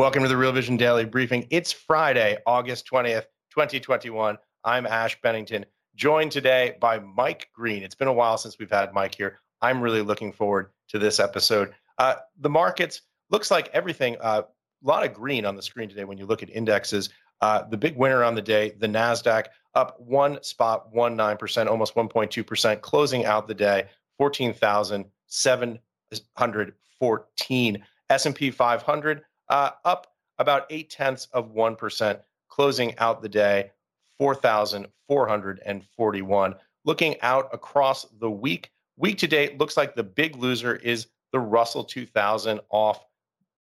Welcome to the Real Vision Daily Briefing. It's Friday, August 20th, 2021. I'm Ash Bennington, joined today by Mike Green. It's been a while since we've had Mike here. I'm really looking forward to this episode. Uh, the markets looks like everything, uh, a lot of green on the screen today when you look at indexes. Uh, the big winner on the day, the NASDAQ, up one spot, 1.9%, almost 1.2%, closing out the day, 14,714. S&P 500 uh, up about eight tenths of 1%, closing out the day 4,441. Looking out across the week, week to date looks like the big loser is the Russell 2000 off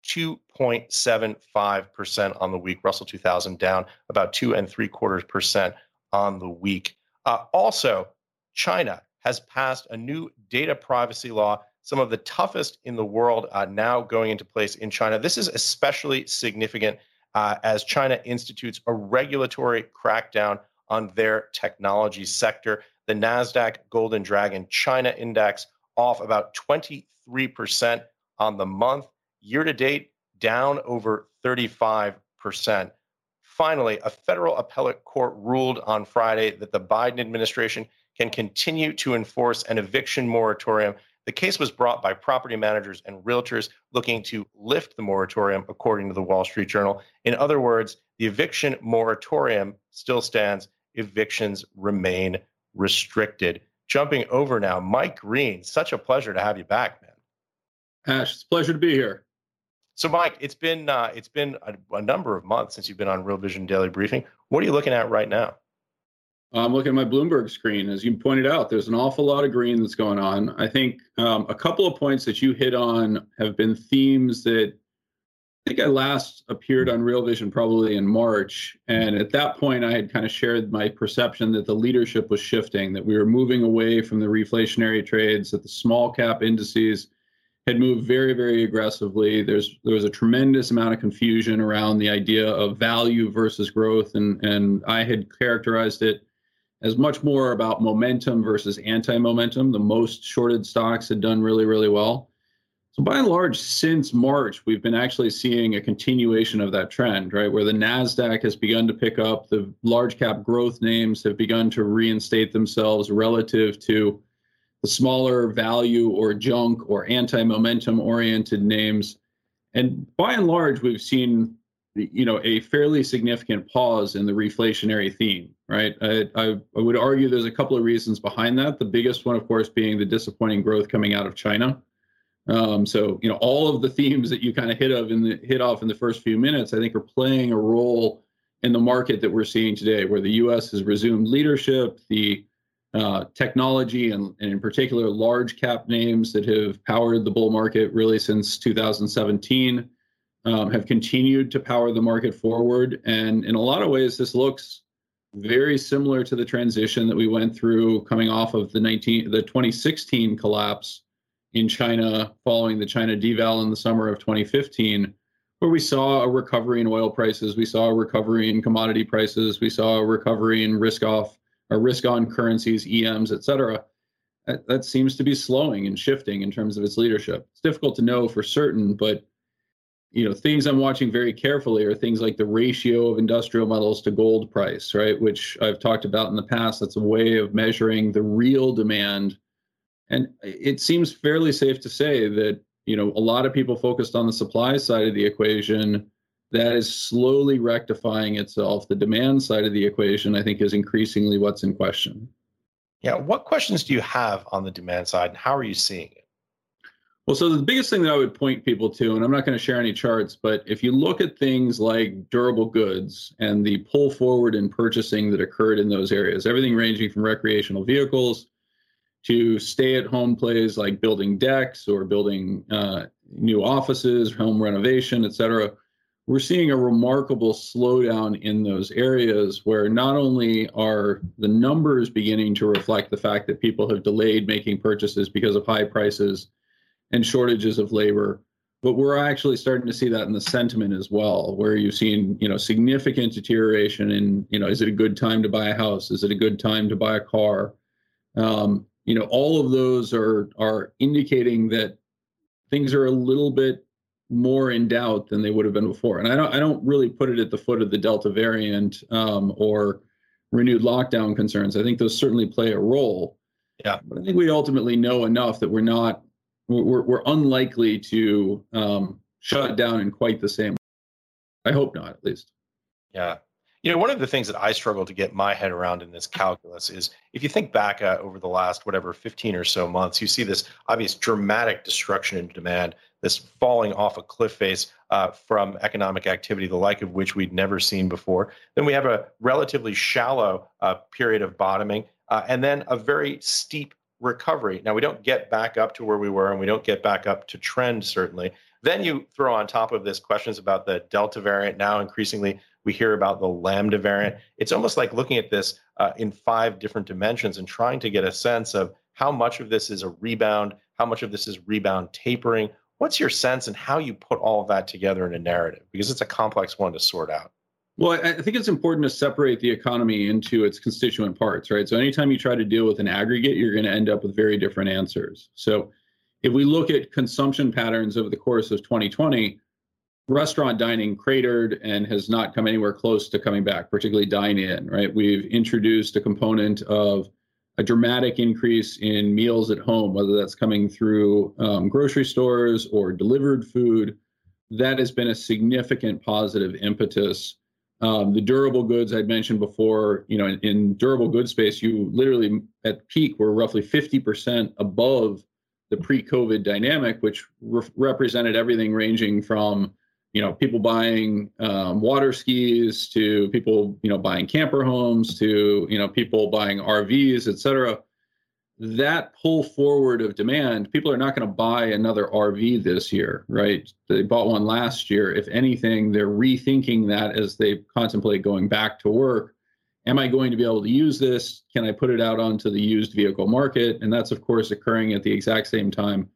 2.75% on the week. Russell 2000 down about two and three quarters percent on the week. Uh, also, China has passed a new data privacy law some of the toughest in the world uh, now going into place in China. This is especially significant uh, as China institutes a regulatory crackdown on their technology sector. The NASDAQ Golden Dragon China Index off about 23% on the month. Year to date, down over 35%. Finally, a federal appellate court ruled on Friday that the Biden administration can continue to enforce an eviction moratorium the case was brought by property managers and realtors looking to lift the moratorium, according to the Wall Street Journal. In other words, the eviction moratorium still stands, evictions remain restricted. Jumping over now, Mike Green, such a pleasure to have you back, man. Ash, it's a pleasure to be here. So, Mike, it's been uh, it's been a, a number of months since you've been on Real Vision Daily Briefing. What are you looking at right now? I'm looking at my Bloomberg screen. As you pointed out, there's an awful lot of green that's going on. I think um, a couple of points that you hit on have been themes that I think I last appeared on Real Vision probably in March. And at that point, I had kind of shared my perception that the leadership was shifting, that we were moving away from the reflationary trades, that the small cap indices had moved very, very aggressively. There's there was a tremendous amount of confusion around the idea of value versus growth, and and I had characterized it as much more about momentum versus anti-momentum. The most shorted stocks had done really, really well. So by and large, since March, we've been actually seeing a continuation of that trend, right? Where the NASDAQ has begun to pick up, the large cap growth names have begun to reinstate themselves relative to the smaller value or junk or anti-momentum oriented names. And by and large, we've seen you know a fairly significant pause in the reflationary theme right? I, I, I, would argue there's a couple of reasons behind that. The biggest one of course being the disappointing growth coming out of china. Um, so you know all of the themes that you kind of hit of in the hit off in the first few minutes i think are playing a role in the market that we're seeing today where the us has resumed leadership the uh, technology and, and in particular large cap names that have powered the bull market really since 2017 um, have continued to power the market forward. And in a lot of ways, this looks very similar to the transition that we went through coming off of the 19 the 2016 collapse in China following the China deval in the summer of 2015 where we saw a recovery in oil prices we saw a recovery in commodity prices we saw a recovery in risk off or risk on currencies EMs etc that, that seems to be slowing and shifting in terms of its leadership. It's difficult to know for certain but you know things i'm watching very carefully are things like the ratio of industrial metals to gold price right? Which i've talked about in the past. That's a way of measuring the real demand. And it seems fairly safe to say that you know a lot of people focused on the supply side of the equation. That is slowly rectifying itself. The demand side of the equation i think is increasingly what's in question. Yeah. What questions do you have on the demand side and how are you seeing it Well, so the biggest thing that I would point people to, and I'm not going to share any charts, but if you look at things like durable goods and the pull forward in purchasing that occurred in those areas, everything ranging from recreational vehicles to stay at home plays like building decks or building uh, new offices, home renovation, et cetera, we're seeing a remarkable slowdown in those areas where not only are the numbers beginning to reflect the fact that people have delayed making purchases because of high prices and shortages of labor. But we're actually starting to see that in the sentiment as well, where you've seen, you know, significant deterioration in, you know, is it a good time to buy a house? Is it a good time to buy a car? Um, you know, all of those are are indicating that things are a little bit more in doubt than they would have been before. And I don't I don't really put it at the foot of the Delta variant um, or renewed lockdown concerns. I think those certainly play a role. Yeah. But I think we ultimately know enough that we're not we're, we're unlikely to um, shut down in quite the same. Way. I hope not, at least. Yeah. You know, one of the things that I struggle to get my head around in this calculus is if you think back uh, over the last, whatever, 15 or so months, you see this obvious dramatic destruction in demand, this falling off a cliff face uh, from economic activity, the like of which we'd never seen before. Then we have a relatively shallow uh, period of bottoming, uh, and then a very steep recovery. Now, we don't get back up to where we were, and we don't get back up to trend, certainly. Then you throw on top of this questions about the Delta variant. Now, increasingly, we hear about the Lambda variant. It's almost like looking at this uh, in five different dimensions and trying to get a sense of how much of this is a rebound, how much of this is rebound tapering. What's your sense and how you put all of that together in a narrative? Because it's a complex one to sort out. Well, I think it's important to separate the economy into its constituent parts, right? So anytime you try to deal with an aggregate, you're going to end up with very different answers. So if we look at consumption patterns over the course of 2020, restaurant dining cratered and has not come anywhere close to coming back, particularly dine in, right? We've introduced a component of a dramatic increase in meals at home, whether that's coming through um, grocery stores or delivered food. That has been a significant positive impetus um, the durable goods I'd mentioned before, you know, in, in, durable goods space, you literally at peak were roughly 50% above the pre-COVID dynamic, which re- represented everything ranging from, you know, people buying um, water skis to people, you know, buying camper homes to, you know, people buying RVs, et cetera that pull forward of demand, people are not going to buy another RV this year, right? They bought one last year. If anything, they're rethinking that as they contemplate going back to work. Am I going to be able to use this? Can I put it out onto the used vehicle market? And that's, of course, occurring at the exact same time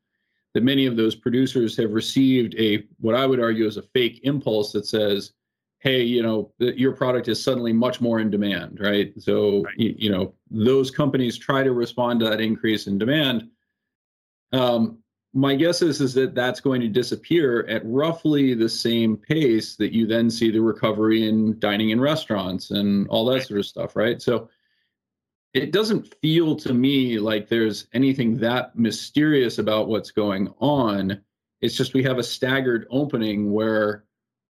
that many of those producers have received a, what I would argue is a fake impulse that says, hey, you know, your product is suddenly much more in demand, right? So, right. You, you, know, those companies try to respond to that increase in demand. Um, my guess is is that that's going to disappear at roughly the same pace that you then see the recovery in dining in restaurants and all that sort of stuff, right? So it doesn't feel to me like there's anything that mysterious about what's going on. It's just we have a staggered opening where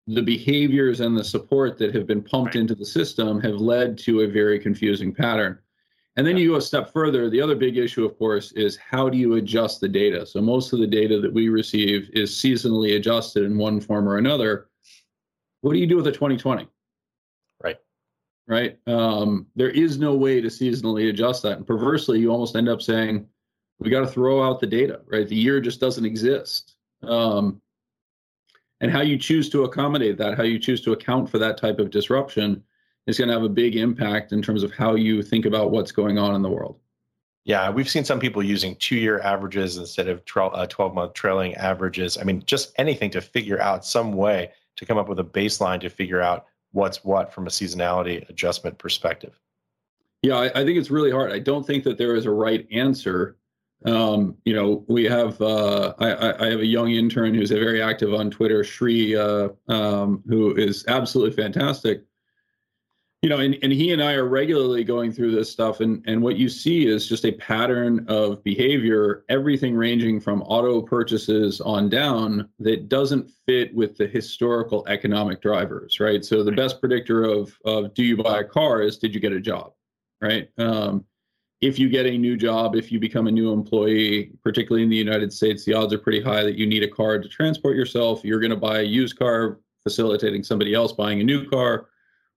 the behaviors and the support that have been pumped right. into the system have led to a very confusing pattern. And then yeah. you go a step further. The other big issue, of course, is how do you adjust the data? So most of the data that we receive is seasonally adjusted in one form or another. What do you do with the 2020? Right. Right. Um, there is no way to seasonally adjust that. And perversely, you almost end up saying, we got to throw out the data, right? The year just doesn't exist. Um, and how you choose to accommodate that, how you choose to account for that type of disruption is going to have a big impact in terms of how you think about what's going on in the world. Yeah, we've seen some people using two year averages instead of 12 uh, month trailing averages. I mean, just anything to figure out some way to come up with a baseline to figure out what's what from a seasonality adjustment perspective. Yeah, I, I think it's really hard. I don't think that there is a right answer um, you know, we have uh, I, I, have a young intern who's very active on Twitter, Shri, uh, um, who is absolutely fantastic. You know, and, and he and I are regularly going through this stuff, and and what you see is just a pattern of behavior, everything ranging from auto purchases on down that doesn't fit with the historical economic drivers, right? So the best predictor of of do you buy a car is did you get a job, right? Um, if you get a new job, if you become a new employee, particularly in the United States, the odds are pretty high that you need a car to transport yourself. You're going to buy a used car, facilitating somebody else buying a new car,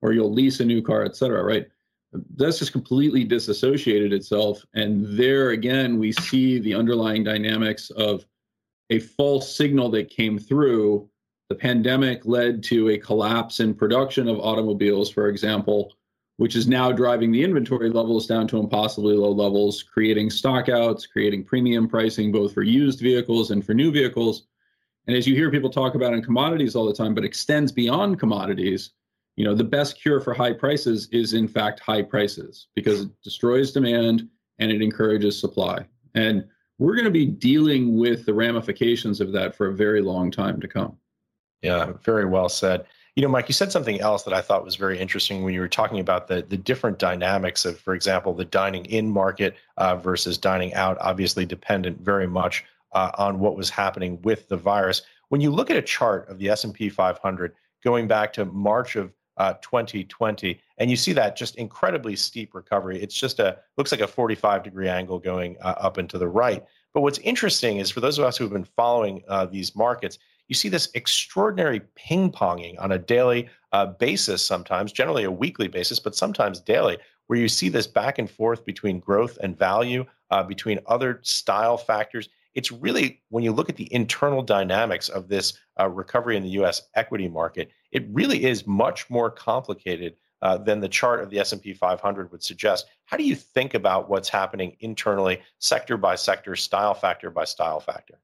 or you'll lease a new car, et cetera, right? That's just completely disassociated itself. And there again, we see the underlying dynamics of a false signal that came through. The pandemic led to a collapse in production of automobiles, for example which is now driving the inventory levels down to impossibly low levels, creating stockouts, creating premium pricing both for used vehicles and for new vehicles. And as you hear people talk about in commodities all the time, but extends beyond commodities, you know, the best cure for high prices is in fact high prices because it destroys demand and it encourages supply. And we're going to be dealing with the ramifications of that for a very long time to come. Yeah, very well said. You know, Mike, you said something else that I thought was very interesting when you were talking about the the different dynamics of, for example, the dining in market uh, versus dining out. Obviously, dependent very much uh, on what was happening with the virus. When you look at a chart of the S and P 500 going back to March of uh, 2020, and you see that just incredibly steep recovery. It's just a looks like a 45 degree angle going uh, up and to the right. But what's interesting is for those of us who have been following uh, these markets, you see this extraordinary ping ponging on a daily uh, basis, sometimes, generally a weekly basis, but sometimes daily, where you see this back and forth between growth and value, uh, between other style factors. It's really, when you look at the internal dynamics of this uh, recovery in the US equity market, it really is much more complicated uh, than the chart of the S&P 500 would suggest. How do you think about what's happening internally, sector by sector, style factor by style factor?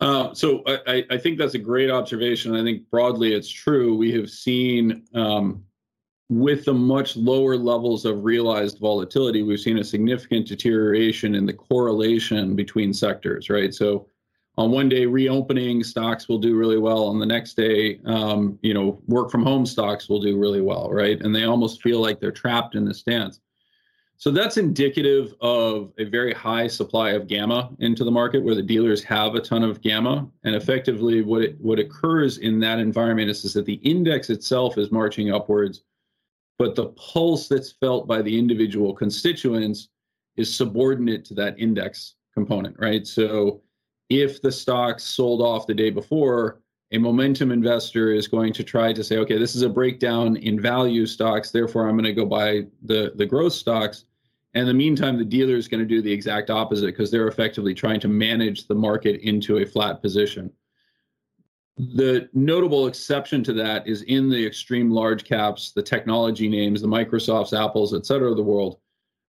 Uh, so I, I, think that's a great observation. I think broadly it's true. We have seen um, with the much lower levels of realized volatility, we've seen a significant deterioration in the correlation between sectors, right? So on one day, reopening stocks will do really well. On the next day, um, you know, work from home stocks will do really well, right? And they almost feel like they're trapped in this dance. So that's indicative of a very high supply of gamma into the market where the dealers have a ton of gamma. And effectively, what, it, what occurs in that environment is, is that the index itself is marching upwards, but the pulse that's felt by the individual constituents is subordinate to that index component, right? So if the stocks sold off the day before, a momentum investor is going to try to say, okay, this is a breakdown in value stocks, therefore I'm going to go buy the, the growth stocks and in the meantime, the dealer is going to do the exact opposite because they're effectively trying to manage the market into a flat position. The notable exception to that is in the extreme large caps, the technology names, the Microsofts, Apples, et cetera, of the world.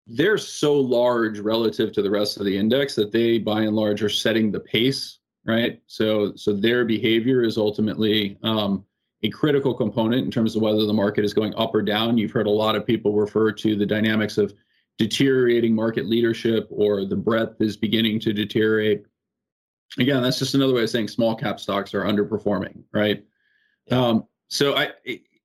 They're so large relative to the rest of the index that they, by and large, are setting the pace, right? So, so their behavior is ultimately um, a critical component in terms of whether the market is going up or down. You've heard a lot of people refer to the dynamics of deteriorating market leadership or the breadth is beginning to deteriorate. Again, that's just another way of saying small cap stocks are underperforming, right? Um, so I,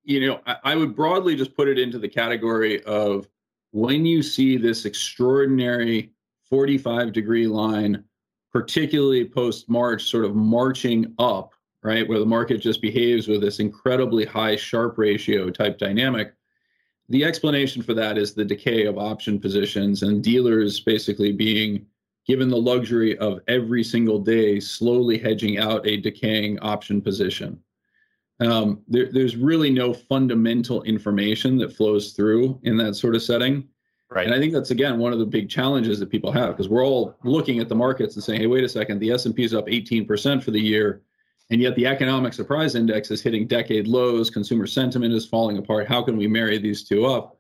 you know, I, I would broadly just put it into the category of when you see this extraordinary 45 degree line, particularly post March, sort of marching up, right, where the market just behaves with this incredibly high Sharpe ratio type dynamic the explanation for that is the decay of option positions and dealers basically being given the luxury of every single day slowly hedging out a decaying option position. Um, there, there's really no fundamental information that flows through in that sort of setting. Right. And I think that's again one of the big challenges that people have because we're all looking at the markets and saying, "Hey, wait a second, the S&P is up 18% for the year and yet the economic surprise index is hitting decade lows, consumer sentiment is falling apart. How can we marry these two up?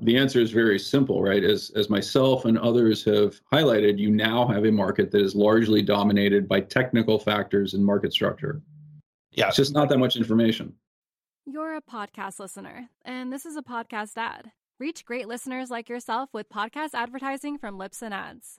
The answer is very simple, right? As, as myself and others have highlighted, you now have a market that is largely dominated by technical factors and market structure. Yeah. It's just not that much information. You're a podcast listener, and this is a podcast ad. Reach great listeners like yourself with podcast advertising from Libsyn Ads.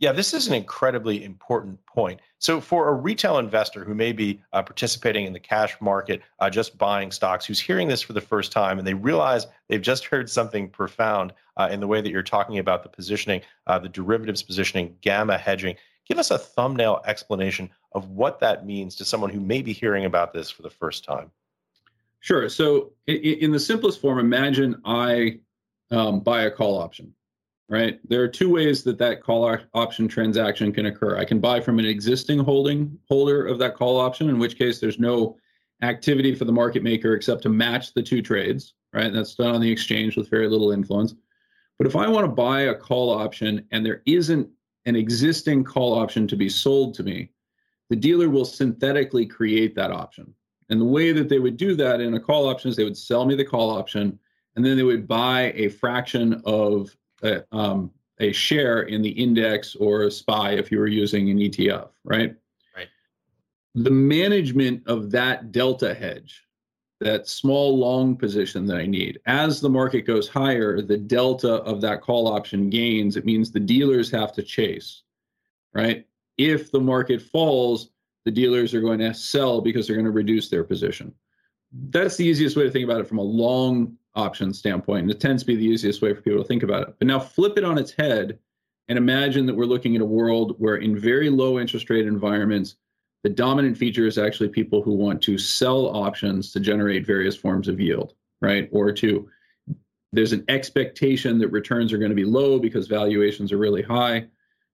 Yeah, this is an incredibly important point. So, for a retail investor who may be uh, participating in the cash market, uh, just buying stocks, who's hearing this for the first time and they realize they've just heard something profound uh, in the way that you're talking about the positioning, uh, the derivatives positioning, gamma hedging, give us a thumbnail explanation of what that means to someone who may be hearing about this for the first time. Sure. So, in, the simplest form, imagine I um, buy a call option right? There are two ways that that call option transaction can occur. I can buy from an existing holding holder of that call option, in which case there's no activity for the market maker except to match the two trades, right? That's done on the exchange with very little influence. But if I want to buy a call option and there isn't an existing call option to be sold to me, the dealer will synthetically create that option. And the way that they would do that in a call option is they would sell me the call option and then they would buy a fraction of a, um, a share in the index or a SPY if you were using an ETF, right? Right. The management of that delta hedge, that small long position that I need, as the market goes higher, the delta of that call option gains. It means the dealers have to chase, right? If the market falls, the dealers are going to sell because they're going to reduce their position. That's the easiest way to think about it from a long option standpoint. And it tends to be the easiest way for people to think about it. But now flip it on its head and imagine that we're looking at a world where, in very low interest rate environments, the dominant feature is actually people who want to sell options to generate various forms of yield, right? Or to there's an expectation that returns are going to be low because valuations are really high.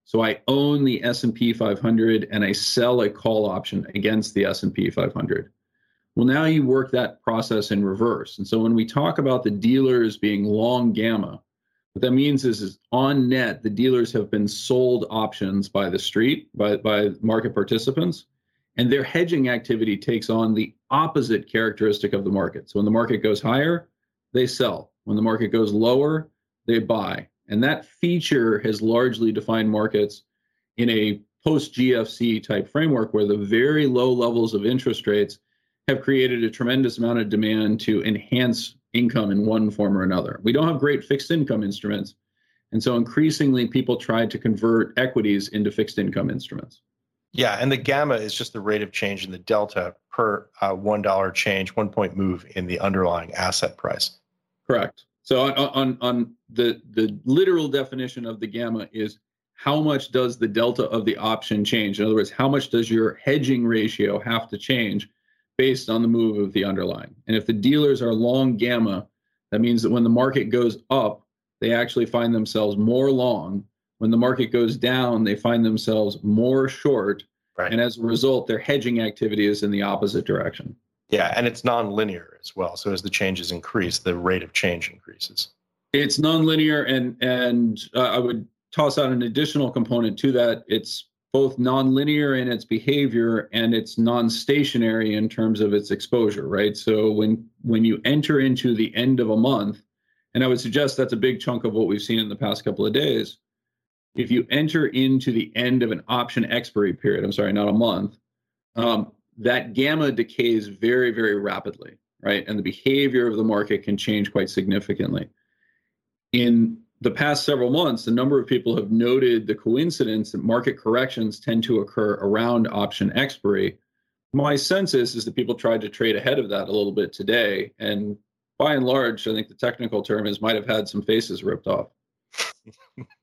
So I own the S&P 500 and I sell a call option against the S&P 500. Well, now you work that process in reverse. And so when we talk about the dealers being long gamma, what that means is, is on net, the dealers have been sold options by the street, by, by market participants, and their hedging activity takes on the opposite characteristic of the market. So when the market goes higher, they sell. When the market goes lower, they buy. And that feature has largely defined markets in a post GFC type framework where the very low levels of interest rates have created a tremendous amount of demand to enhance income in one form or another. We don't have great fixed income instruments. And so increasingly, people try to convert equities into fixed income instruments. Yeah, and the gamma is just the rate of change in the delta per uh, one dollar change, one point move in the underlying asset price. Correct. So on, on on the the literal definition of the gamma is how much does the delta of the option change? In other words, how much does your hedging ratio have to change based on the move of the underlying. And if the dealers are long gamma, that means that when the market goes up, they actually find themselves more long. When the market goes down, they find themselves more short. Right. And as a result, their hedging activity is in the opposite direction. Yeah, and it's nonlinear as well. So as the changes increase, the rate of change increases. It's nonlinear, and and uh, I would toss out an additional component to that. It's both nonlinear in its behavior and it's non-stationary in terms of its exposure, right? So when when you enter into the end of a month, and I would suggest that's a big chunk of what we've seen in the past couple of days. If you enter into the end of an option expiry period, I'm sorry, not a month, um, that gamma decays very, very rapidly, right? And the behavior of the market can change quite significantly. In the past several months, a number of people have noted the coincidence that market corrections tend to occur around option expiry. My sense is, is that people tried to trade ahead of that a little bit today. And by and large, I think the technical term is might have had some faces ripped off.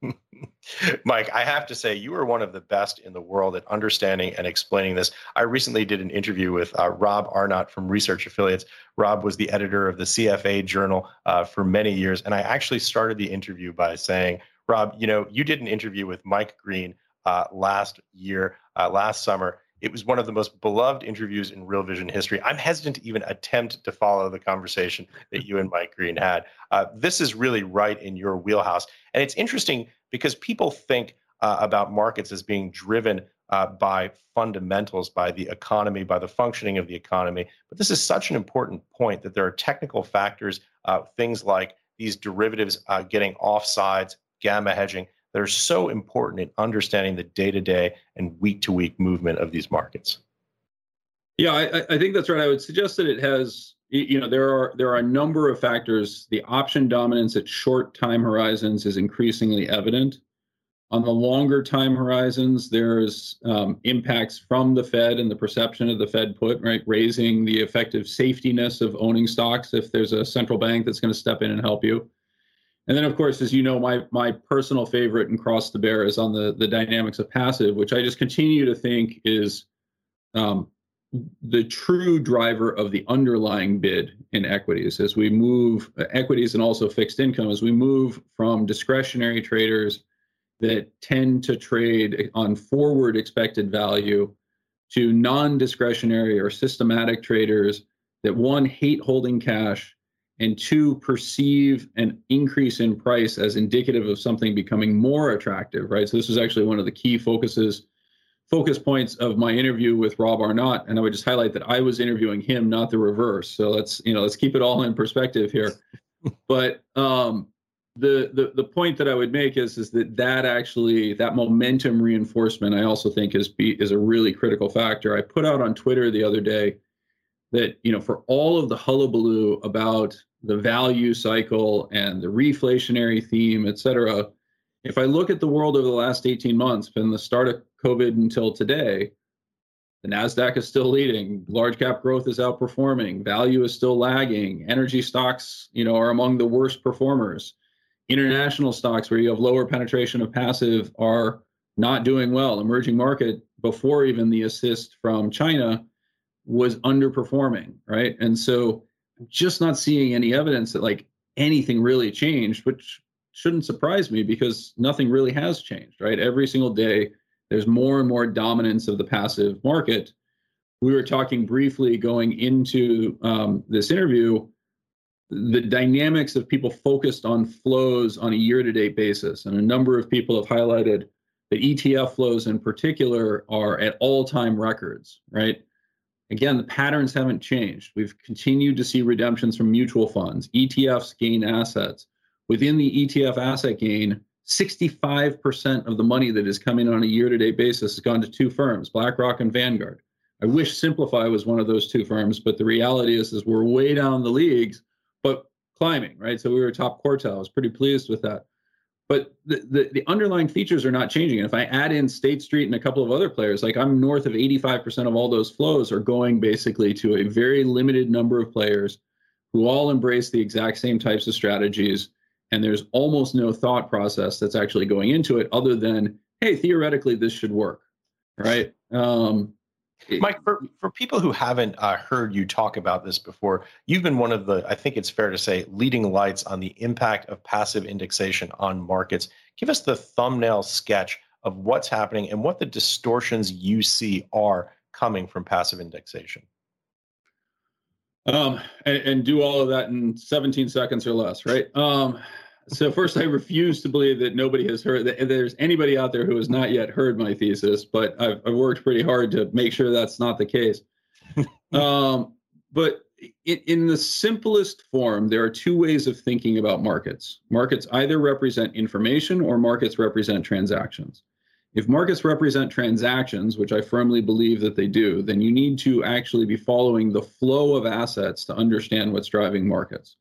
Mike, I have to say, you are one of the best in the world at understanding and explaining this. I recently did an interview with uh, Rob Arnott from Research Affiliates. Rob was the editor of the CFA Journal uh, for many years. And I actually started the interview by saying, Rob, you know, you did an interview with Mike Green uh, last year, uh, last summer. It was one of the most beloved interviews in Real Vision history. I'm hesitant to even attempt to follow the conversation that you and Mike Green had. Uh, this is really right in your wheelhouse. And it's interesting because people think uh, about markets as being driven uh, by fundamentals, by the economy, by the functioning of the economy. But this is such an important point that there are technical factors, uh, things like these derivatives uh, getting offsides, gamma hedging, that are so important in understanding the day to day and week to week movement of these markets. Yeah, I, I, think that's right. I would suggest that it has, you know, there are there are a number of factors. The option dominance at short time horizons is increasingly evident. On the longer time horizons, there's um, impacts from the Fed and the perception of the Fed put, right, raising the effective safetiness of owning stocks if there's a central bank that's going to step in and help you. And then, of course, as you know, my my personal favorite and cross the bear is on the the dynamics of passive, which I just continue to think is um, the true driver of the underlying bid in equities. As we move uh, equities and also fixed income as we move from discretionary traders that tend to trade on forward expected value to non-discretionary or systematic traders that one hate holding cash and two perceive an increase in price as indicative of something becoming more attractive right so this is actually one of the key focuses focus points of my interview with Rob Arnott, and I would just highlight that I was interviewing him, not the reverse. So let's you know let's keep it all in perspective here. but um, the the the point that I would make is is that that actually that momentum reinforcement I also think is be, is a really critical factor. I put out on Twitter the other day that you know for all of the hullabaloo about the value cycle and the reflationary theme, et cetera, if I look at the world over the last 18 months, from the start of COVID until today, the NASDAQ is still leading. Large cap growth is outperforming. Value is still lagging. Energy stocks, you know, are among the worst performers. International stocks where you have lower penetration of passive are not doing well. Emerging market before even the assist from China was underperforming, right? And so just not seeing any evidence that like anything really changed, which shouldn't surprise me because nothing really has changed, right? Every single day, there's more and more dominance of the passive market. We were talking briefly going into um, this interview, the dynamics of people focused on flows on a year to date basis. And a number of people have highlighted that ETF flows in particular are at all time records, right? Again, the patterns haven't changed. We've continued to see redemptions from mutual funds. ETFs gain assets within the ETF asset gain, 65% of the money that is coming on a year to date basis has gone to two firms, BlackRock and Vanguard. I wish Simplify was one of those two firms, but the reality is, is we're way down the leagues, but climbing, right? So we were top quartile. I was pretty pleased with that. But the, the, the underlying features are not changing. And if I add in State Street and a couple of other players, like I'm north of 85% of all those flows are going basically to a very limited number of players who all embrace the exact same types of strategies and there's almost no thought process that's actually going into it other than hey theoretically this should work right um, Mike, for, for people who haven't uh, heard you talk about this before, you've been one of the, I think it's fair to say, leading lights on the impact of passive indexation on markets. Give us the thumbnail sketch of what's happening and what the distortions you see are coming from passive indexation. Um, and, and, do all of that in 17 seconds or less, right? Um, so first, I refuse to believe that nobody has heard that there's anybody out there who has not yet heard my thesis, but I've, I've worked pretty hard to make sure that's not the case. um, but in, in the simplest form, there are two ways of thinking about markets. Markets either represent information or markets represent transactions. If markets represent transactions, which I firmly believe that they do, then you need to actually be following the flow of assets to understand what's driving markets.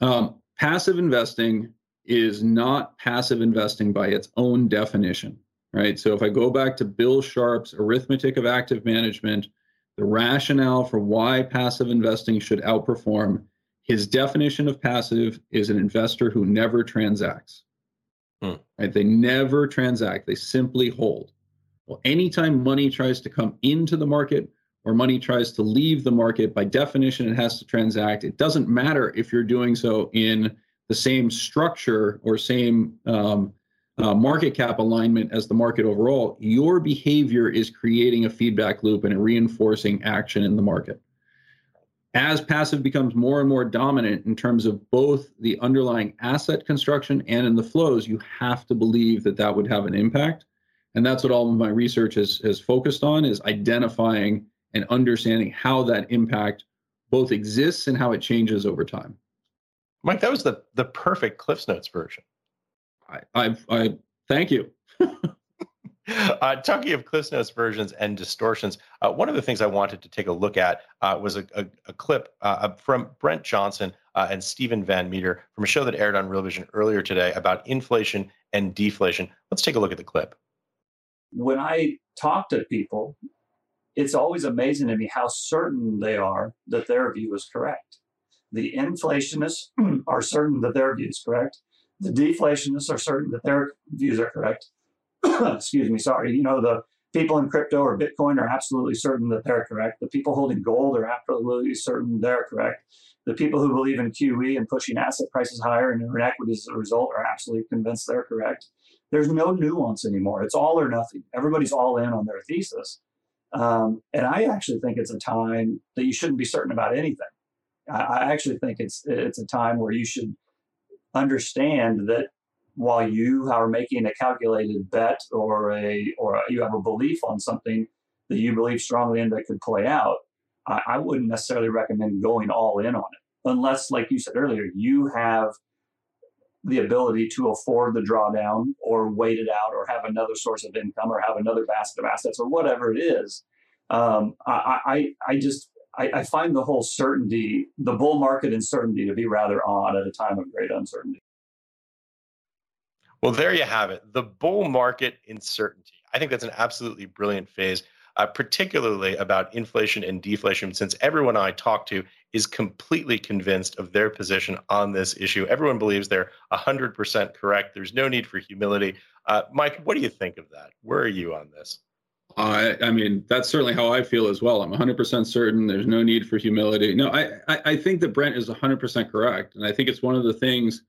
Um, passive investing is not passive investing by its own definition, right? So if I go back to Bill Sharpe's arithmetic of active management, the rationale for why passive investing should outperform, his definition of passive is an investor who never transacts. Hmm. Right? They never transact, they simply hold. Well, anytime money tries to come into the market or money tries to leave the market, by definition, it has to transact. It doesn't matter if you're doing so in the same structure or same um, uh, market cap alignment as the market overall. Your behavior is creating a feedback loop and reinforcing action in the market as passive becomes more and more dominant in terms of both the underlying asset construction and in the flows, you have to believe that that would have an impact. And that's what all of my research has, has focused on is identifying and understanding how that impact both exists and how it changes over time. Mike, that was the the perfect Cliffs Notes version. I I, I thank you. Uh, talking of Cliff's Notes versions and distortions, uh, one of the things I wanted to take a look at uh, was a, a, a clip uh, from Brent Johnson uh, and Steven Van Metre from a show that aired on Real Vision earlier today about inflation and deflation. Let's take a look at the clip. When I talk to people, it's always amazing to me how certain they are that their view is correct. The inflationists are certain that their view is correct. The deflationists are certain that their views are correct. Excuse me, sorry. You know, the people in crypto or Bitcoin are absolutely certain that they're correct. The people holding gold are absolutely certain they're correct. The people who believe in QE and pushing asset prices higher and equity as a result are absolutely convinced they're correct. There's no nuance anymore. It's all or nothing. Everybody's all in on their thesis. Um, and I actually think it's a time that you shouldn't be certain about anything. I, I actually think it's it's a time where you should understand that while you are making a calculated bet or a or you have a belief on something that you believe strongly in that could play out, I, I wouldn't necessarily recommend going all in on it unless, like you said earlier, you have the ability to afford the drawdown or wait it out or have another source of income or have another basket of assets or whatever it is. Um, I, I, I just I, I, find the whole certainty, the bull market uncertainty, to be rather odd at a time of great uncertainty. Well, there you have it. The bull market uncertainty. I think that's an absolutely brilliant phase uh, particularly about inflation and deflation, since everyone I talk to is completely convinced of their position on this issue. Everyone believes they're 100% correct. There's no need for humility. Uh, Mike, what do you think of that? Where are you on this? I, I mean, that's certainly how I feel as well. I'm 100% certain there's no need for humility. No, I, I, I think that Brent is 100% correct. And I think it's one of the things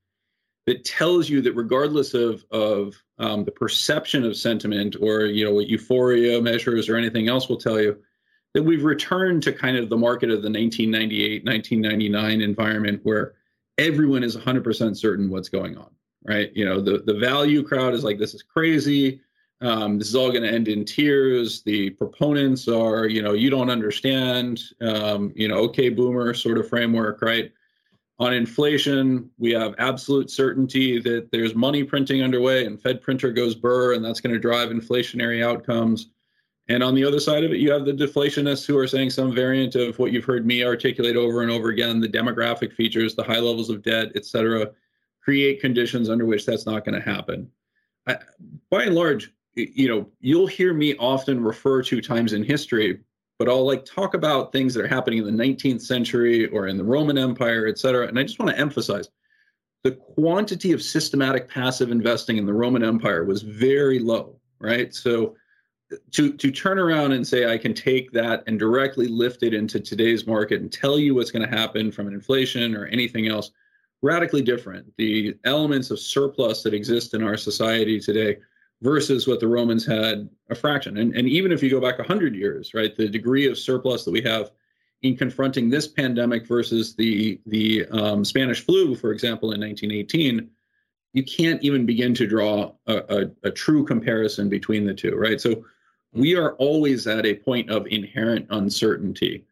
that tells you that regardless of of um, the perception of sentiment or you know what euphoria measures or anything else will tell you that we've returned to kind of the market of the 1998 1999 environment where everyone is 100% certain what's going on right? You know the the value crowd is like this is crazy. Um, this is all going to end in tears. The proponents are you know you don't understand um, you know okay boomer sort of framework right? On inflation, we have absolute certainty that there's money printing underway and Fed printer goes burr, and that's going to drive inflationary outcomes. And on the other side of it, you have the deflationists who are saying some variant of what you've heard me articulate over and over again the demographic features, the high levels of debt, et cetera, create conditions under which that's not going to happen. I, by and large, you know, you'll hear me often refer to times in history but I'll like talk about things that are happening in the 19th century or in the Roman Empire, et cetera. And I just want to emphasize the quantity of systematic passive investing in the Roman Empire was very low, right? So to to turn around and say I can take that and directly lift it into today's market and tell you what's going to happen from an inflation or anything else radically different. The elements of surplus that exist in our society today versus what the Romans had a fraction. And, and even if you go back 100 years, right, the degree of surplus that we have in confronting this pandemic versus the, the um, Spanish flu, for example, in 1918, you can't even begin to draw a, a, a true comparison between the two, right? So we are always at a point of inherent uncertainty.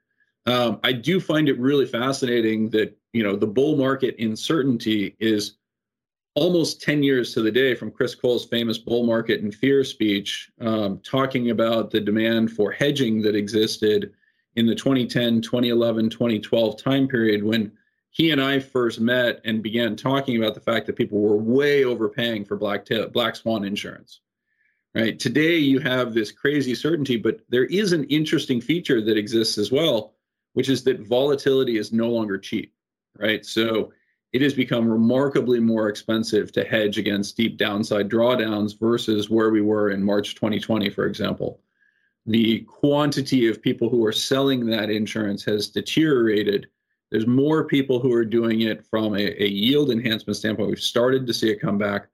Um, I do find it really fascinating that you know the bull market uncertainty is almost 10 years to the day from Chris Cole's famous bull market and fear speech, um, talking about the demand for hedging that existed in the 2010, 2011, 2012 time period when he and I first met and began talking about the fact that people were way overpaying for black tail, black swan insurance. Right today, you have this crazy certainty, but there is an interesting feature that exists as well, which is that volatility is no longer cheap. Right, so it has become remarkably more expensive to hedge against deep downside drawdowns versus where we were in March 2020, for example. The quantity of people who are selling that insurance has deteriorated. There's more people who are doing it from a, a yield enhancement standpoint. We've started to see it come back,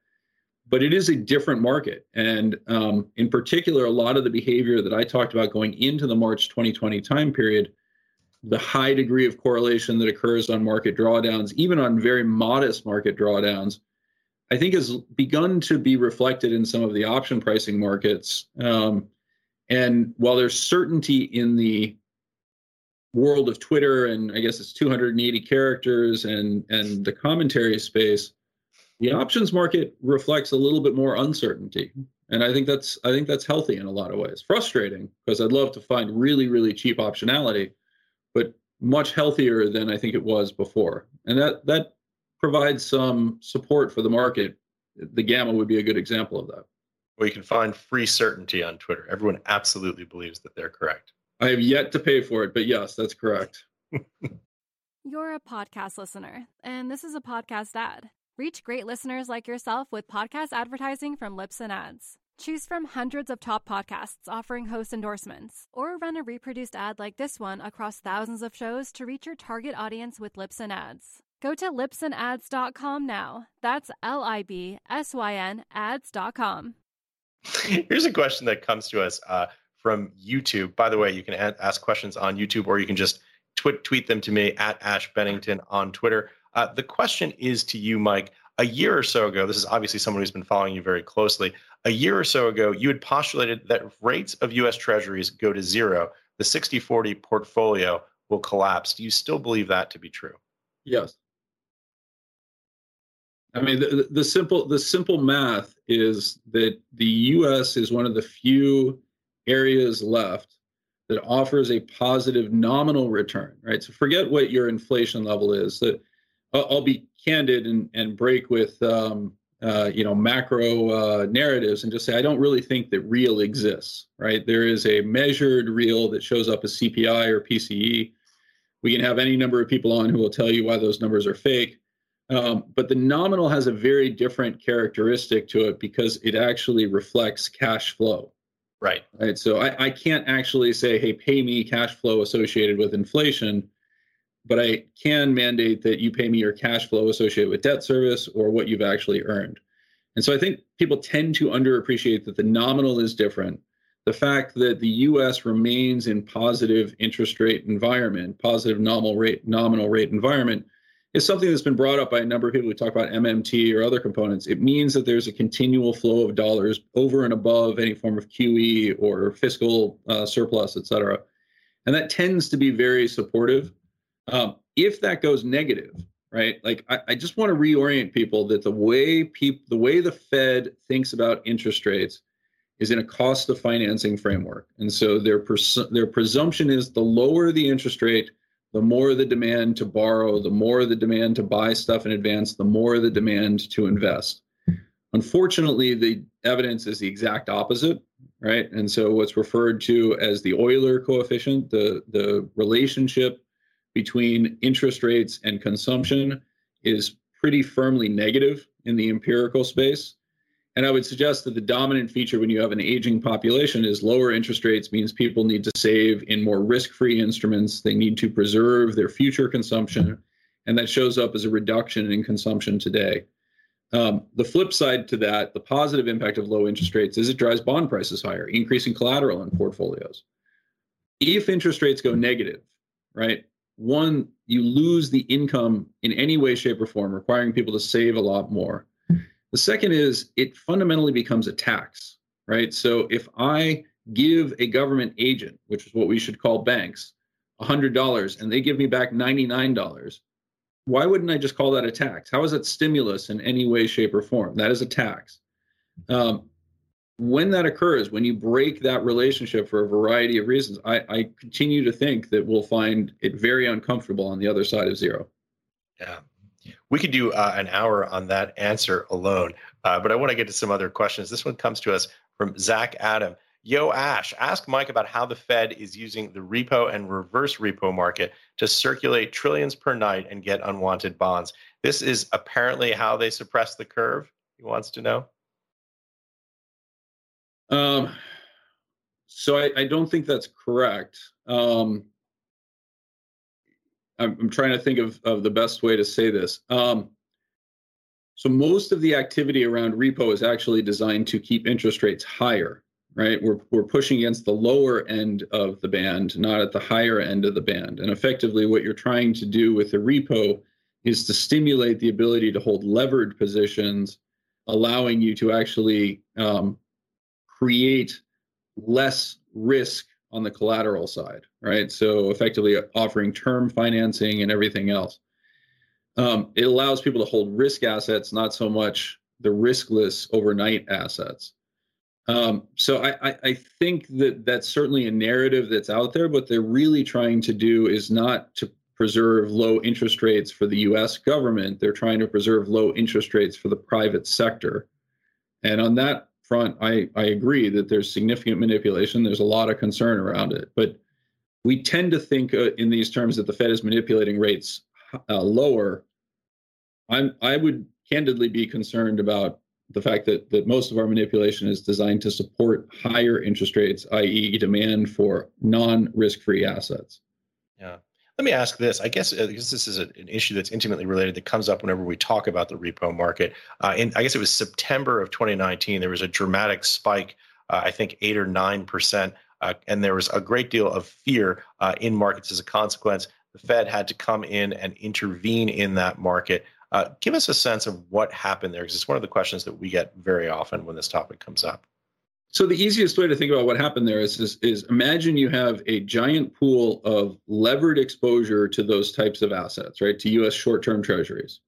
but it is a different market. And um, in particular, a lot of the behavior that I talked about going into the March 2020 time period the high degree of correlation that occurs on market drawdowns, even on very modest market drawdowns, I think has begun to be reflected in some of the option pricing markets. Um, and while there's certainty in the world of Twitter, and I guess it's 280 characters, and and the commentary space, the options market reflects a little bit more uncertainty. And I think that's I think that's healthy in a lot of ways. Frustrating because I'd love to find really really cheap optionality but much healthier than I think it was before, and that that provides some support for the market. The gamma would be a good example of that. Well, you can find free certainty on Twitter. Everyone absolutely believes that they're correct. I have yet to pay for it, but yes, that's correct. You're a podcast listener, and this is a podcast ad. Reach great listeners like yourself with podcast advertising from Libsyn Ads. Choose from hundreds of top podcasts offering host endorsements, or run a reproduced ad like this one across thousands of shows to reach your target audience with Libsyn Ads. Go to libsynads.com now. That's L I B S Y N ads.com. Here's a question that comes to us uh, from YouTube. By the way, you can ask questions on YouTube or you can just tweet them to me at Ash Bennington on Twitter. Uh, the question is to you, Mike. A year or so ago, this is obviously someone who's been following you very closely. A year or so ago, you had postulated that rates of US Treasuries go to zero, the 60 40 portfolio will collapse. Do you still believe that to be true? Yes. I mean, the, the simple the simple math is that the U.S. is one of the few areas left that offers a positive nominal return. Right. So forget what your inflation level is. That I'll be candid and and break with um, uh, you know macro uh, narratives and just say I don't really think that real exists. Right. There is a measured real that shows up as CPI or PCE. We can have any number of people on who will tell you why those numbers are fake um, but the nominal has a very different characteristic to it because it actually reflects cash flow. Right. Right. So I, I can't actually say, hey, pay me cash flow associated with inflation, but I can mandate that you pay me your cash flow associated with debt service or what you've actually earned. And so I think people tend to underappreciate that the nominal is different. The fact that the US remains in positive interest rate environment, positive nominal rate, nominal rate environment is something that's been brought up by a number of people who talk about MMT or other components. It means that there's a continual flow of dollars over and above any form of QE or fiscal uh, surplus, et cetera. And that tends to be very supportive. Um, if that goes negative, right? Like I, I just want to reorient people that the way people, the way the Fed thinks about interest rates is in a cost of financing framework. And so their their presumption is the lower the interest rate, the more the demand to borrow, the more the demand to buy stuff in advance, the more the demand to invest. Unfortunately, the evidence is the exact opposite, right? And so what's referred to as the Euler coefficient, the, the relationship between interest rates and consumption is pretty firmly negative in the empirical space. And I would suggest that the dominant feature when you have an aging population is lower interest rates means people need to save in more risk free instruments. They need to preserve their future consumption. And that shows up as a reduction in consumption today. Um, the flip side to that, the positive impact of low interest rates is it drives bond prices higher, increasing collateral in portfolios. If interest rates go negative, right, one, you lose the income in any way, shape, or form, requiring people to save a lot more. The second is it fundamentally becomes a tax, right? So if I give a government agent, which is what we should call banks, $100 and they give me back $99, why wouldn't I just call that a tax? How is that stimulus in any way, shape, or form? That is a tax. Um, when that occurs, when you break that relationship for a variety of reasons, I, I continue to think that we'll find it very uncomfortable on the other side of zero. Yeah, we could do uh, an hour on that answer alone, uh, but I want to get to some other questions. This one comes to us from Zach Adam. Yo, Ash, ask Mike about how the Fed is using the repo and reverse repo market to circulate trillions per night and get unwanted bonds. This is apparently how they suppress the curve. He wants to know. Um, so I, I don't think that's correct. Um, I'm, I'm trying to think of, of the best way to say this. Um, so most of the activity around repo is actually designed to keep interest rates higher, right? We're, we're pushing against the lower end of the band, not at the higher end of the band. And effectively, what you're trying to do with the repo is to stimulate the ability to hold levered positions, allowing you to actually um, create less risk on the collateral side, right? So effectively offering term financing and everything else. Um, it allows people to hold risk assets, not so much the riskless overnight assets. Um, so I, I, I think that that's certainly a narrative that's out there. What they're really trying to do is not to preserve low interest rates for the U.S. government. They're trying to preserve low interest rates for the private sector. And on that front, I, I agree that there's significant manipulation. There's a lot of concern around it. But we tend to think uh, in these terms that the Fed is manipulating rates uh, lower. I'm, I would candidly be concerned about the fact that, that most of our manipulation is designed to support higher interest rates, i.e., demand for non risk free assets. Yeah. Let me ask this. I guess uh, because this is an issue that's intimately related that comes up whenever we talk about the repo market. Uh, in I guess it was September of 2019, there was a dramatic spike. Uh, I think eight or nine percent, uh, and there was a great deal of fear uh, in markets as a consequence. The Fed had to come in and intervene in that market. Uh, give us a sense of what happened there, because it's one of the questions that we get very often when this topic comes up. So the easiest way to think about what happened there is, is, is imagine you have a giant pool of levered exposure to those types of assets, right? To U.S. short-term treasuries.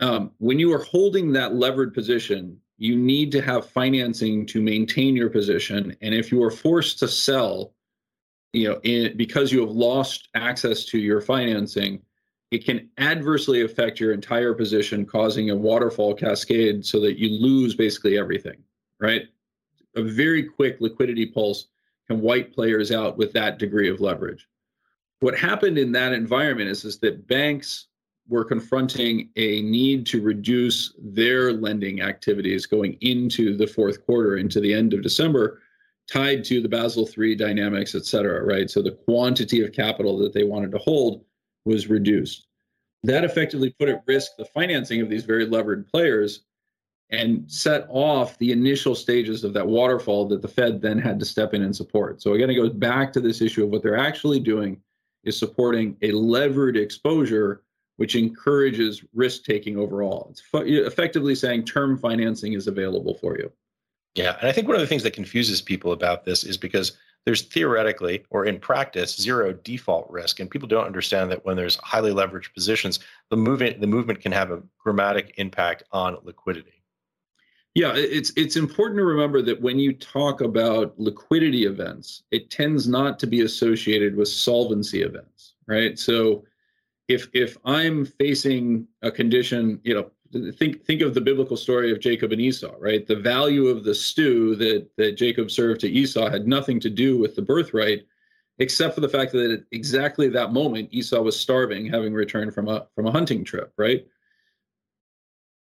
Um, when you are holding that levered position, you need to have financing to maintain your position, and if you are forced to sell, you know, in, because you have lost access to your financing, it can adversely affect your entire position, causing a waterfall cascade so that you lose basically everything right? A very quick liquidity pulse can wipe players out with that degree of leverage. What happened in that environment is, is that banks were confronting a need to reduce their lending activities going into the fourth quarter, into the end of December, tied to the Basel III dynamics, et cetera, right? So the quantity of capital that they wanted to hold was reduced. That effectively put at risk the financing of these very levered players and set off the initial stages of that waterfall that the Fed then had to step in and support. So again, it goes back to this issue of what they're actually doing is supporting a levered exposure, which encourages risk taking overall. It's effectively saying term financing is available for you. Yeah, and I think one of the things that confuses people about this is because there's theoretically or in practice zero default risk, and people don't understand that when there's highly leveraged positions, the movement the movement can have a dramatic impact on liquidity. Yeah, it's it's important to remember that when you talk about liquidity events, it tends not to be associated with solvency events, right? So if if I'm facing a condition, you know, think think of the biblical story of Jacob and Esau, right? The value of the stew that that Jacob served to Esau had nothing to do with the birthright, except for the fact that at exactly that moment Esau was starving, having returned from a from a hunting trip, right?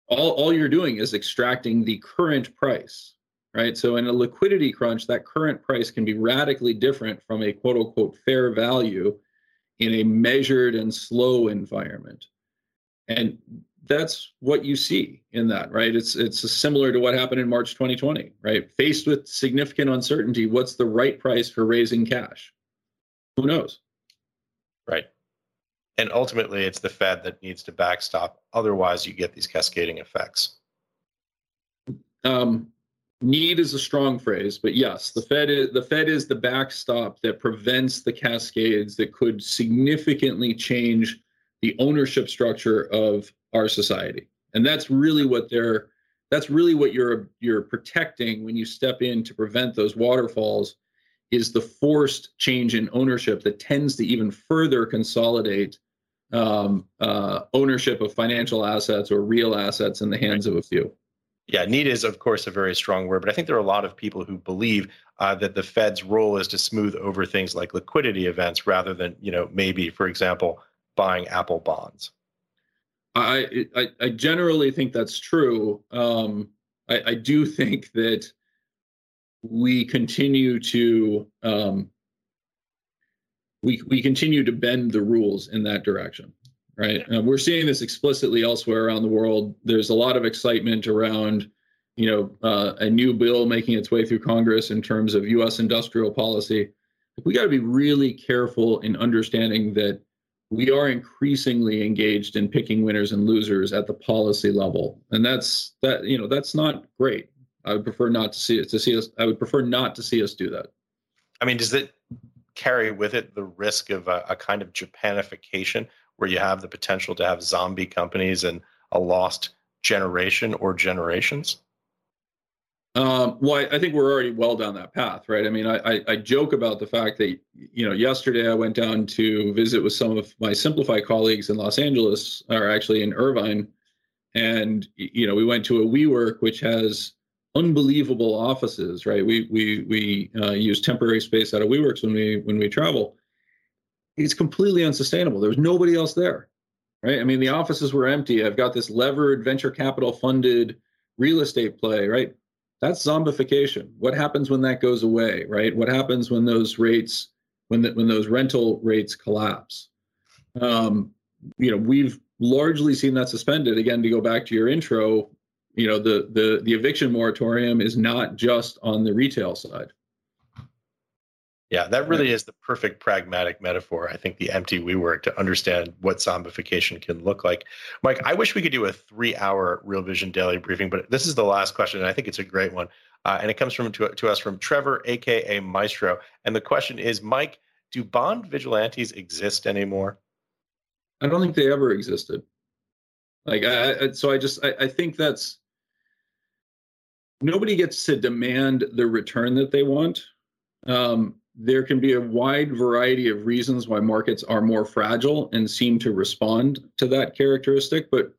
All, all you're doing is extracting the current price, right? So in a liquidity crunch, that current price can be radically different from a quote unquote fair value in a measured and slow environment. And that's what you see in that, right? It's it's similar to what happened in March 2020, right? Faced with significant uncertainty, what's the right price for raising cash? Who knows? Right and ultimately it's the Fed that needs to backstop. Otherwise, you get these cascading effects. Um, need is a strong phrase, but yes, the Fed is the Fed is the backstop that prevents the cascades that could significantly change the ownership structure of our society, and that's really what they're that's really what you're you're protecting when you step in to prevent those waterfalls is the forced change in ownership that tends to even further consolidate um, uh, ownership of financial assets or real assets in the hands of a few. Yeah, need is of course a very strong word, but I think there are a lot of people who believe uh, that the Fed's role is to smooth over things like liquidity events rather than, you know, maybe, for example, buying Apple bonds. I I, I generally think that's true. Um, I, I do think that we continue to um, we we continue to bend the rules in that direction right? Uh, we're seeing this explicitly elsewhere around the world. There's a lot of excitement around you know uh, a new bill making its way through congress in terms of us industrial policy. We got to be really careful in understanding that we are increasingly engaged in picking winners and losers at the policy level. And that's that you know that's not great. I would prefer not to see it to see us i would prefer not to see us do that. I mean does it carry with it the risk of a, a kind of Japanification where you have the potential to have zombie companies and a lost generation or generations? Um, well, I, I, think we're already well down that path, right? I mean, I, I, I, joke about the fact that you know yesterday I went down to visit with some of my Simplify colleagues in Los Angeles, or actually in Irvine, and you know we went to a WeWork which has unbelievable offices, right? We we we uh, use temporary space out of WeWorks when we when we travel. It's completely unsustainable. There's nobody else there, right? I mean, the offices were empty. I've got this levered venture capital funded real estate play, right? That's zombification. What happens when that goes away, right? What happens when those rates, when the, when those rental rates collapse? Um, you know, we've largely seen that suspended. Again, to go back to your intro, you know, the the the eviction moratorium is not just on the retail side. Yeah, that really is the perfect pragmatic metaphor. I think the empty WeWork to understand what zombification can look like. Mike, I wish we could do a three-hour Real Vision daily briefing, but this is the last question, and I think it's a great one. Uh, and it comes from to, to us from Trevor, aka Maestro. And the question is, Mike, do bond vigilantes exist anymore? I don't think they ever existed. Like, I, so I just I, I think that's nobody gets to demand the return that they want. Um, there can be a wide variety of reasons why markets are more fragile and seem to respond to that characteristic. But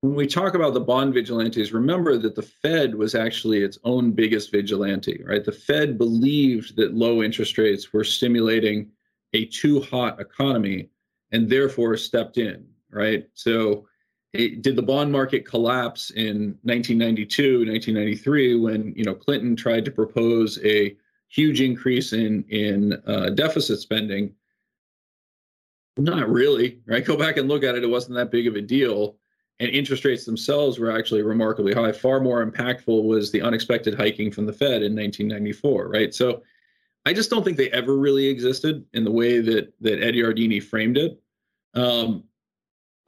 when we talk about the bond vigilantes, remember that the Fed was actually its own biggest vigilante, right? The Fed believed that low interest rates were stimulating a too hot economy and therefore stepped in, right? So it, did the bond market collapse in 1992, 1993 when, you know, Clinton tried to propose a huge increase in in uh, deficit spending. Not really, right? Go back and look at it. It wasn't that big of a deal, and interest rates themselves were actually remarkably high. Far more impactful was the unexpected hiking from the Fed in 1994, right? So, I just don't think they ever really existed in the way that that Ed Yardeni framed it. Um,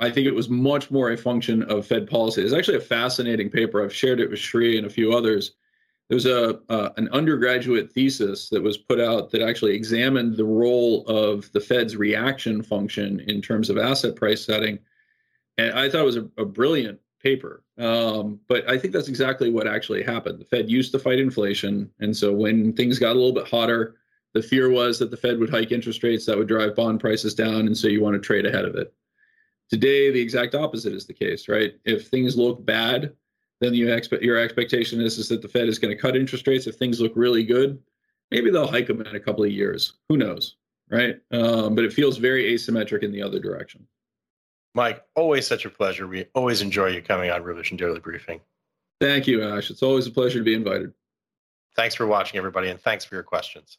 I think it was much more a function of Fed policy. It's actually a fascinating paper. I've shared it with Sri and a few others there was a uh, an undergraduate thesis that was put out that actually examined the role of the Fed's reaction function in terms of asset price setting, and I thought it was a, a brilliant paper. Um, but I think that's exactly what actually happened. The Fed used to fight inflation, and so when things got a little bit hotter, the fear was that the Fed would hike interest rates that would drive bond prices down, and so you want to trade ahead of it. Today, the exact opposite is the case, right? If things look bad, then you expect your expectation is is that the Fed is going to cut interest rates if things look really good. Maybe they'll hike them in a couple of years. Who knows, right? Um, but it feels very asymmetric in the other direction. Mike, always such a pleasure. We always enjoy you coming on Real Vision Daily Briefing. Thank you, Ash. It's always a pleasure to be invited. Thanks for watching, everybody, and thanks for your questions.